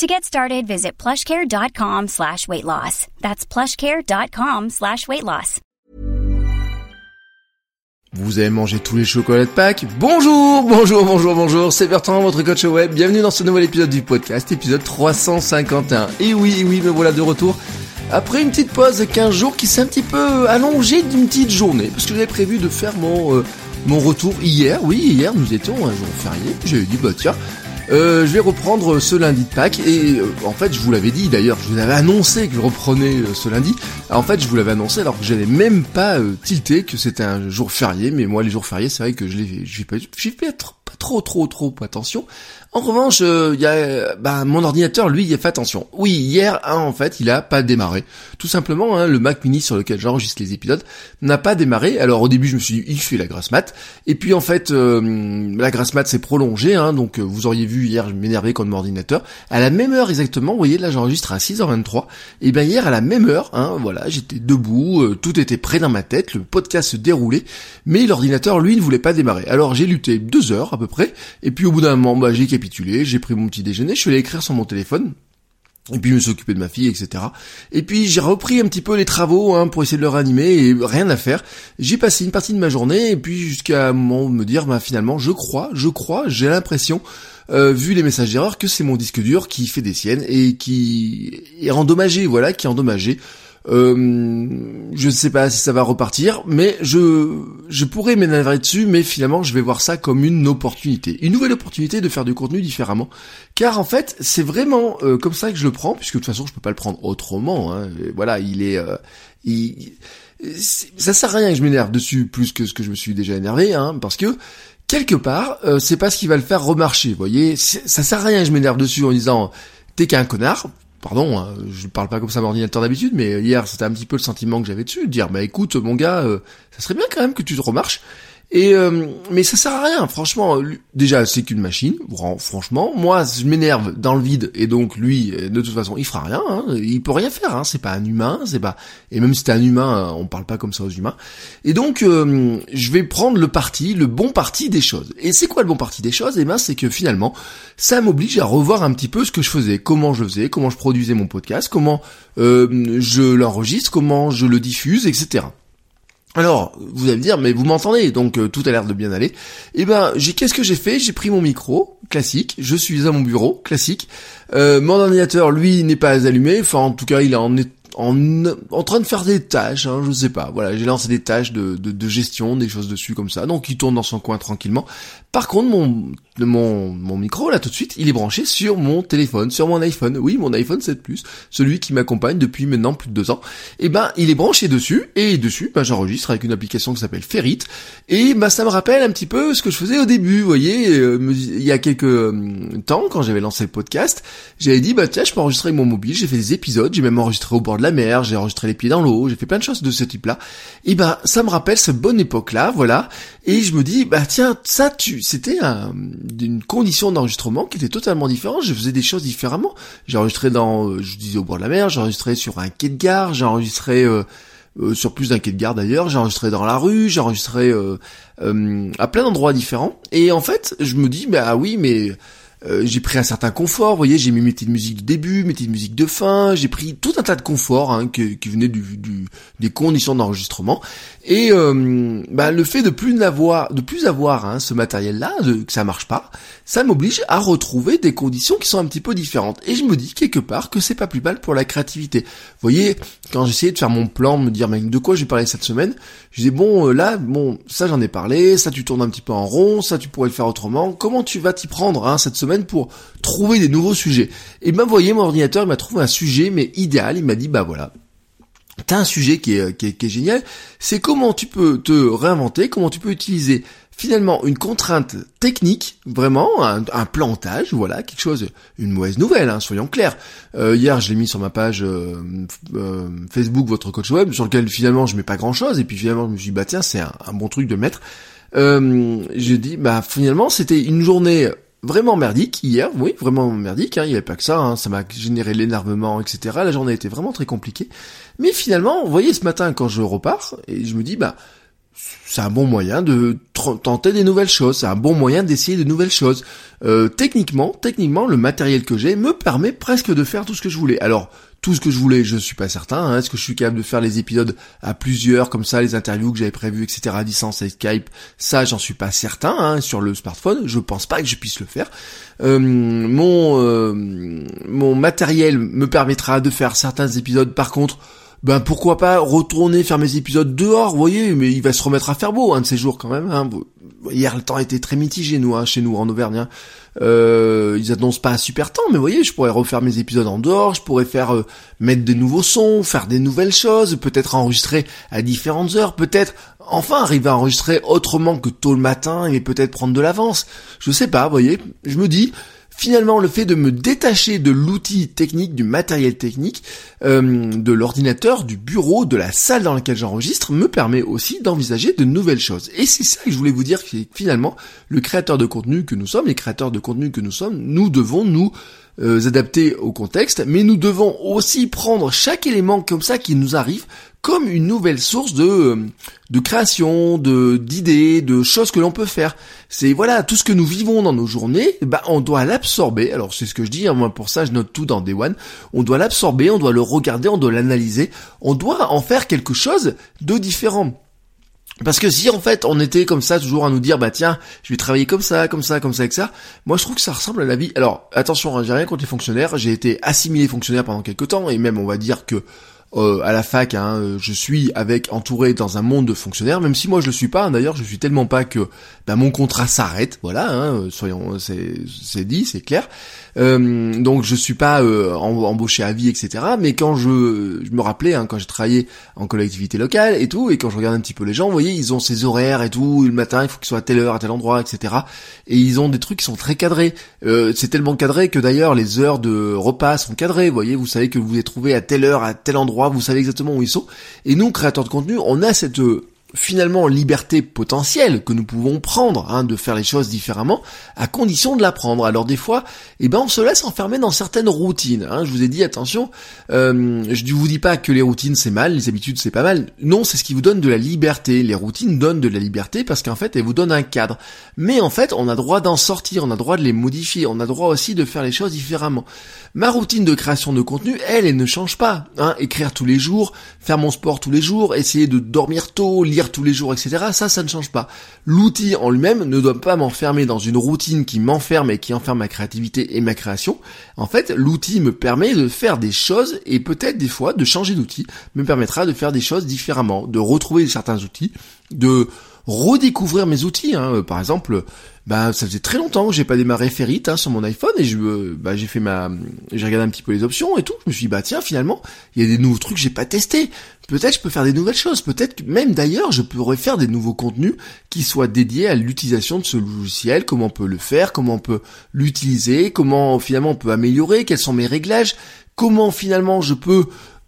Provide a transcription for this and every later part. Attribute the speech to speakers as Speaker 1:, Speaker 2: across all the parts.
Speaker 1: To get started, visit plushcare.com slash weight loss. That's plushcare.com slash weight loss.
Speaker 2: Vous avez mangé tous les chocolats de Pâques? Bonjour, bonjour, bonjour, bonjour, c'est Bertrand, votre coach web. Bienvenue dans ce nouvel épisode du podcast, épisode 351. Et oui, oui, me voilà de retour. Après une petite pause de 15 jours qui s'est un petit peu allongée d'une petite journée, parce que j'avais prévu de faire mon, euh, mon retour hier. Oui, hier nous étions un jour férié. J'ai dit, bah tiens, euh, je vais reprendre ce lundi de Pâques et euh, en fait je vous l'avais dit d'ailleurs, je vous avais annoncé que je reprenais euh, ce lundi. en fait je vous l'avais annoncé alors que j'avais même pas tilté que c'était un jour férié, mais moi les jours fériés c'est vrai que je l'ai, je pas, fais pas trop trop trop attention. En revanche, euh, y a bah, mon ordinateur, lui, il a fait attention. Oui, hier, hein, en fait, il a pas démarré. Tout simplement, hein, le Mac Mini sur lequel j'enregistre les épisodes n'a pas démarré. Alors au début, je me suis dit, il fait la grasse mat. Et puis en fait, euh, la grasse mat s'est prolongée. Hein, donc euh, vous auriez vu hier, je m'énervais contre mon ordinateur. À la même heure exactement, vous voyez, là j'enregistre à 6h23. Et bien hier, à la même heure, hein, voilà, j'étais debout, tout était prêt dans ma tête, le podcast se déroulait, mais l'ordinateur, lui, ne voulait pas démarrer. Alors j'ai lutté deux heures à peu près. Et puis au bout d'un moment, bah, j'ai j'ai pris mon petit déjeuner, je suis allé sur mon téléphone. Et puis je me suis occupé de ma fille, etc. Et puis j'ai repris un petit peu les travaux hein, pour essayer de le ranimer et rien à faire. J'ai passé une partie de ma journée et puis jusqu'à un moment me dire, bah finalement, je crois, je crois, j'ai l'impression, euh, vu les messages d'erreur, que c'est mon disque dur qui fait des siennes et qui est endommagé, voilà, qui est endommagé. Euh, je ne sais pas si ça va repartir, mais je je pourrais m'énerver dessus, mais finalement je vais voir ça comme une opportunité, une nouvelle opportunité de faire du contenu différemment, car en fait c'est vraiment euh, comme ça que je le prends, puisque de toute façon je peux pas le prendre autrement. Hein. voilà, il est, euh, il, ça sert à rien que je m'énerve dessus plus que ce que je me suis déjà énervé, hein, parce que quelque part c'est pas ce qui va le faire remarcher. Vous voyez, ça sert à rien que je m'énerve dessus en disant t'es qu'un connard pardon, hein, je parle pas comme ça à mon ordinateur d'habitude, mais hier c'était un petit peu le sentiment que j'avais dessus, de dire bah écoute mon gars, euh, ça serait bien quand même que tu te remarches. Et euh, mais ça sert à rien, franchement. Déjà, c'est qu'une machine. Franchement, moi, je m'énerve dans le vide, et donc lui, euh, de toute façon, il fera rien. Hein, il peut rien faire. Hein, c'est pas un humain, c'est pas. Et même si c'est un humain, on parle pas comme ça aux humains. Et donc, euh, je vais prendre le parti, le bon parti des choses. Et c'est quoi le bon parti des choses? Eh ben, c'est que finalement, ça m'oblige à revoir un petit peu ce que je faisais, comment je faisais, comment je produisais mon podcast, comment je l'enregistre, comment je le diffuse, etc. Alors, vous allez me dire, mais vous m'entendez, donc euh, tout a l'air de bien aller. Eh ben, j'ai qu'est-ce que j'ai fait? J'ai pris mon micro, classique, je suis à mon bureau, classique. Euh, mon ordinateur, lui, n'est pas allumé, enfin en tout cas, il est en, en, en train de faire des tâches, hein, je sais pas. Voilà, j'ai lancé des tâches de, de, de, gestion, des choses dessus comme ça. Donc il tourne dans son coin tranquillement. Par contre, mon, mon, mon micro, là, tout de suite, il est branché sur mon téléphone, sur mon iPhone. Oui, mon iPhone 7 Plus, celui qui m'accompagne depuis maintenant plus de deux ans. Et eh ben, il est branché dessus, et dessus, ben, j'enregistre avec une application qui s'appelle Ferrit. Et ben, ça me rappelle un petit peu ce que je faisais au début, vous voyez, euh, il y a quelques euh, temps, quand j'avais lancé le podcast, j'avais dit, bah tiens, je peux enregistrer avec mon mobile, j'ai fait des épisodes, j'ai même enregistré au bord de la mer, j'ai enregistré les pieds dans l'eau, j'ai fait plein de choses de ce type-là. Et ben, ça me rappelle cette bonne époque-là, voilà. Et je me dis, bah tiens, ça, tu, c'était une condition d'enregistrement qui était totalement différente. Je faisais des choses différemment. J'ai enregistré dans, euh, je disais au bord de la mer, j'ai enregistré sur un quai de gare, j'ai enregistré euh, euh, sur plus d'un quai de gare d'ailleurs, j'ai enregistré dans la rue, j'ai enregistré à plein d'endroits différents. Et en fait, je me dis, bah oui, mais euh, j'ai pris un certain confort, vous voyez, j'ai mis mes petites musiques de début, mes petites musiques de fin, j'ai pris tout un tas de confort hein, qui, qui venait du, du, des conditions d'enregistrement. Et euh, bah, le fait de plus n'avoir, de plus avoir hein, ce matériel-là, que ça marche pas, ça m'oblige à retrouver des conditions qui sont un petit peu différentes. Et je me dis quelque part que c'est pas plus mal pour la créativité. Vous voyez, quand j'essayais de faire mon plan, de me dire mais de quoi j'ai parlé cette semaine, je disais bon euh, là, bon ça j'en ai parlé, ça tu tournes un petit peu en rond, ça tu pourrais le faire autrement. Comment tu vas t'y prendre hein, cette semaine? Pour trouver des nouveaux sujets. Et ben, voyez, mon ordinateur, il m'a trouvé un sujet, mais idéal. Il m'a dit, bah voilà, T'as un sujet qui est, qui est, génial, c'est comment tu peux te réinventer, comment tu peux utiliser finalement une contrainte technique, vraiment un, plantage, voilà, quelque chose, une mauvaise nouvelle, hein, soyons clairs. Euh, hier, je l'ai mis sur ma page euh, euh, Facebook, votre coach web, sur lequel finalement je mets pas grand chose, et puis finalement je me suis dit bah tiens c'est un, un, bon truc de mettre. Euh, j'ai dit bah finalement c'était une journée vraiment merdique hier, oui, vraiment merdique, hein, il n'y avait pas que ça, hein, ça m'a généré l'énervement, etc. La journée était vraiment très compliquée. Mais finalement, vous voyez, ce matin, quand je repars, et je me dis, bah, c'est un bon moyen de tenter des nouvelles choses, c'est un bon moyen d'essayer de nouvelles choses. Euh, techniquement, techniquement, le matériel que j'ai me permet presque de faire tout ce que je voulais. Alors, tout ce que je voulais, je suis pas certain. Hein. Est-ce que je suis capable de faire les épisodes à plusieurs, comme ça, les interviews que j'avais prévues, etc. à distance avec Skype Ça, j'en suis pas certain. Hein, sur le smartphone, je pense pas que je puisse le faire. Euh, mon euh, mon matériel me permettra de faire certains épisodes. Par contre, ben pourquoi pas retourner faire mes épisodes dehors, vous voyez, mais il va se remettre à faire beau un de ces jours quand même. Hein. Hier le temps était très mitigé nous, hein, chez nous en Auvergne. Hein. Euh, ils annoncent pas un super temps, mais vous voyez, je pourrais refaire mes épisodes en dehors, je pourrais faire euh, mettre des nouveaux sons, faire des nouvelles choses, peut-être enregistrer à différentes heures, peut-être enfin arriver à enregistrer autrement que tôt le matin et peut-être prendre de l'avance. Je sais pas, vous voyez, je me dis finalement le fait de me détacher de l'outil technique, du matériel technique, euh, de l'ordinateur, du bureau, de la salle dans laquelle j'enregistre, me permet aussi d'envisager de nouvelles choses. Et c'est ça que je voulais vous dire, que finalement, le créateur de contenu que nous sommes, les créateurs de contenu que nous sommes, nous devons nous euh, adapter au contexte, mais nous devons aussi prendre chaque élément comme ça qui nous arrive comme une nouvelle source de euh, de création, de d'idées, de choses que l'on peut faire. C'est voilà tout ce que nous vivons dans nos journées, bah on doit l'absorber. Alors c'est ce que je dis, hein, moi pour ça je note tout dans Day One. On doit l'absorber, on doit le regarder, on doit l'analyser, on doit en faire quelque chose de différent. Parce que si en fait on était comme ça toujours à nous dire bah tiens je vais travailler comme ça comme ça comme ça avec ça moi je trouve que ça ressemble à la vie. Alors attention hein, j'ai rien contre les fonctionnaires. J'ai été assimilé fonctionnaire pendant quelques temps et même on va dire que euh, à la fac, hein, euh, je suis avec entouré dans un monde de fonctionnaires, même si moi je le suis pas. Hein, D'ailleurs, je suis tellement pas que bah, mon contrat s'arrête. Voilà, hein, euh, soyons, c'est dit, c'est clair. Euh, donc je suis pas euh, embauché à vie, etc. Mais quand je, je me rappelais, hein, quand j'ai travaillé en collectivité locale et tout, et quand je regarde un petit peu les gens, vous voyez, ils ont ces horaires et tout. Le matin, il faut qu'ils soient à telle heure, à tel endroit, etc. Et ils ont des trucs qui sont très cadrés. c'est tellement cadré que d'ailleurs les heures de repas sont cadrées. Vous voyez, vous savez que vous vous êtes trouvé à telle heure, à tel endroit vous savez exactement où ils sont. Et nous, créateurs de contenu, on a cette euh, finalement liberté potentielle que nous pouvons prendre, hein, de faire les choses différemment, à condition de l'apprendre. Alors des fois, eh ben on se laisse enfermer dans certaines routines. Hein. Je vous ai dit attention, euh, je vous dis pas que les routines c'est mal, les habitudes c'est pas mal. Non, c'est ce qui vous donne de la liberté. Les routines donnent de la liberté parce qu'en fait elles vous donnent un cadre. Mais en fait, on a droit d'en sortir, on a droit de les modifier, on a droit aussi de faire les choses différemment. Ma routine de création de contenu, elle, elle ne change pas. Hein. Écrire tous les jours, faire mon sport tous les jours, essayer de dormir tôt, tous les jours, etc. Ça, ça ne change pas. L'outil en lui-même ne doit pas m'enfermer dans une routine qui m'enferme et qui enferme ma créativité et ma création. En fait, l'outil me permet de faire des choses et peut-être des fois de changer d'outil me permettra de faire des choses différemment, de retrouver certains outils, de redécouvrir mes outils. Hein. Par exemple, bah ça faisait très longtemps que j'ai pas démarré Ferrit hein, sur mon iPhone et je euh, bah j'ai fait ma j'ai regardé un petit peu les options et tout. Je me suis dit bah tiens finalement il y a des nouveaux trucs que j'ai pas testé peut-être je peux faire des nouvelles choses. Peut-être même d'ailleurs je pourrais faire des nouveaux contenus qui soient dédiés à l'utilisation de ce logiciel comment on peut le faire comment on peut l'utiliser comment finalement on peut améliorer quels sont mes réglages comment finalement je peux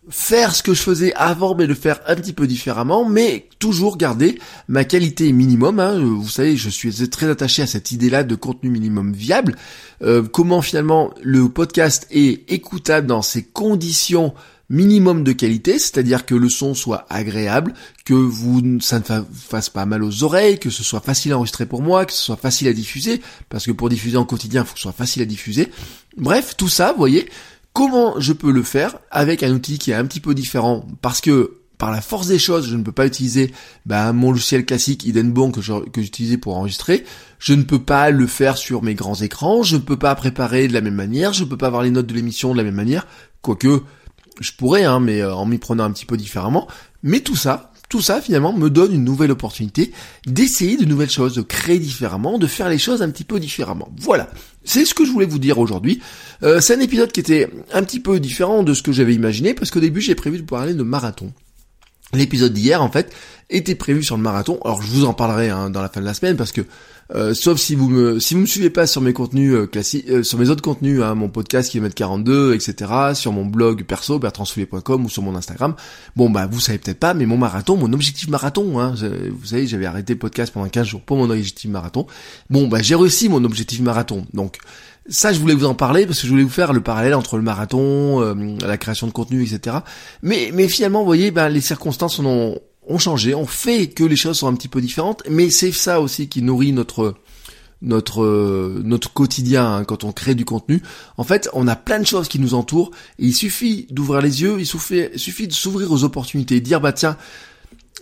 Speaker 2: faire ce que je faisais avant, mais le faire un petit peu différemment, mais toujours garder ma qualité minimum. Hein. Vous savez, je suis très attaché à cette idée-là de contenu minimum viable. Euh, comment finalement le podcast est écoutable dans ses conditions minimum de qualité, c'est-à-dire que le son soit agréable, que vous ça ne fasse pas mal aux oreilles, que ce soit facile à enregistrer pour moi, que ce soit facile à diffuser, parce que pour diffuser en quotidien, il faut que ce soit facile à diffuser. Bref, tout ça, vous voyez, Comment je peux le faire avec un outil qui est un petit peu différent? Parce que par la force des choses, je ne peux pas utiliser bah, mon logiciel classique Idenbon que j'utilisais pour enregistrer. Je ne peux pas le faire sur mes grands écrans. Je ne peux pas préparer de la même manière. Je ne peux pas avoir les notes de l'émission de la même manière. Quoique, je pourrais, hein, mais euh, en m'y prenant un petit peu différemment. Mais tout ça, tout ça finalement me donne une nouvelle opportunité d'essayer de nouvelles choses, de créer différemment, de faire les choses un petit peu différemment. Voilà, c'est ce que je voulais vous dire aujourd'hui. Euh, c'est un épisode qui était un petit peu différent de ce que j'avais imaginé parce qu'au début j'ai prévu de parler de marathon. L'épisode d'hier, en fait, était prévu sur le marathon. Alors, je vous en parlerai hein, dans la fin de la semaine parce que, euh, sauf si vous me, si vous me suivez pas sur mes contenus euh, classiques, euh, sur mes autres contenus, hein, mon podcast kilomètre 42, etc., sur mon blog perso bertrandsoulier.com ou sur mon Instagram. Bon, bah, vous savez peut-être pas, mais mon marathon, mon objectif marathon, hein, vous savez, j'avais arrêté le podcast pendant 15 jours pour mon objectif marathon. Bon, bah, j'ai réussi mon objectif marathon. Donc, ça, je voulais vous en parler parce que je voulais vous faire le parallèle entre le marathon, euh, la création de contenu, etc. Mais, mais finalement, vous voyez, ben, les circonstances ont, ont changé, ont fait que les choses sont un petit peu différentes. Mais c'est ça aussi qui nourrit notre notre quotidien hein, quand on crée du contenu. En fait, on a plein de choses qui nous entourent. Et il suffit d'ouvrir les yeux, il suffit, suffit de s'ouvrir aux opportunités, et dire bah tiens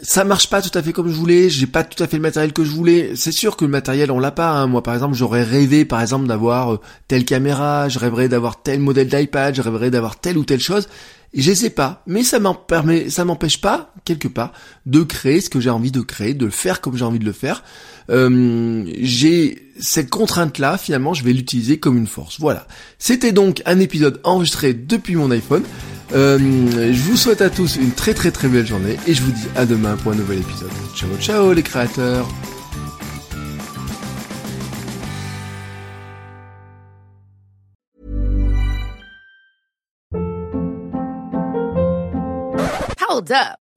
Speaker 2: ça marche pas tout à fait comme je voulais, j'ai pas tout à fait le matériel que je voulais. C'est sûr que le matériel on l'a pas. Hein. Moi par exemple j'aurais rêvé par exemple d'avoir euh, telle caméra, je rêverais d'avoir tel modèle d'iPad, je rêverais d'avoir telle ou telle chose. Et je sais pas, mais ça permet, ça m'empêche pas quelque part de créer ce que j'ai envie de créer, de le faire comme j'ai envie de le faire. Euh, j'ai cette contrainte-là, finalement, je vais l'utiliser comme une force. Voilà. C'était donc un épisode enregistré depuis mon iPhone. Euh, je vous souhaite à tous une très très très belle journée et je vous dis à demain pour un nouvel épisode. Ciao ciao les créateurs
Speaker 3: Hold up,